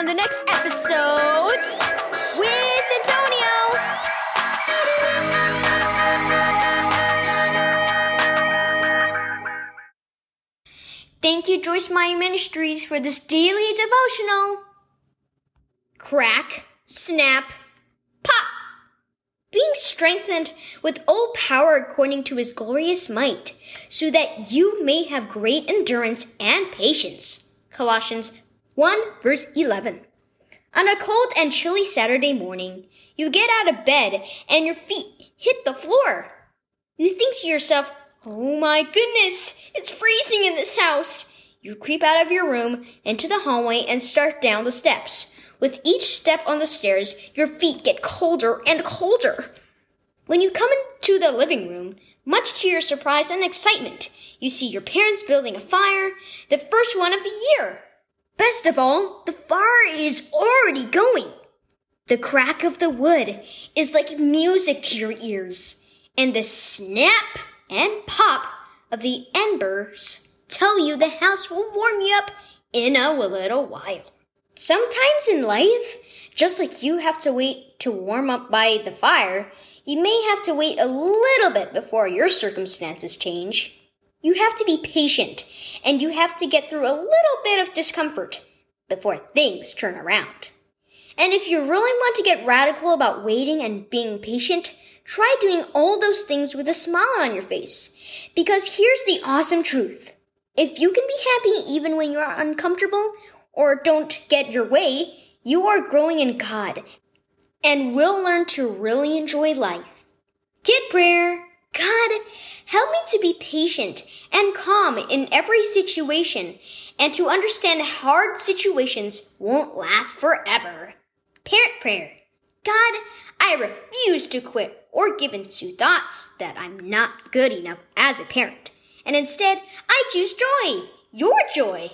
on the next episodes with Antonio. Thank you, Joyce Meyer Ministries, for this daily devotional. Crack, snap, pop. Being strengthened with all power according to his glorious might, so that you may have great endurance and patience. Colossians 1 verse 11. On a cold and chilly Saturday morning, you get out of bed and your feet hit the floor. You think to yourself, Oh my goodness, it's freezing in this house. You creep out of your room into the hallway and start down the steps. With each step on the stairs, your feet get colder and colder. When you come into the living room, much to your surprise and excitement, you see your parents building a fire, the first one of the year. Best of all, the fire is already going. The crack of the wood is like music to your ears, and the snap and pop of the embers tell you the house will warm you up in a little while. Sometimes in life, just like you have to wait to warm up by the fire, you may have to wait a little bit before your circumstances change. You have to be patient, and you have to get through a little bit of discomfort before things turn around. And if you really want to get radical about waiting and being patient, try doing all those things with a smile on your face. Because here's the awesome truth. If you can be happy even when you're uncomfortable or don't get your way, you are growing in God and will learn to really enjoy life. Kid prayer. God, help me to be patient and calm in every situation and to understand hard situations won't last forever. Parent prayer. God, I refuse to quit or give into thoughts that I'm not good enough as a parent. And instead, I choose joy, your joy.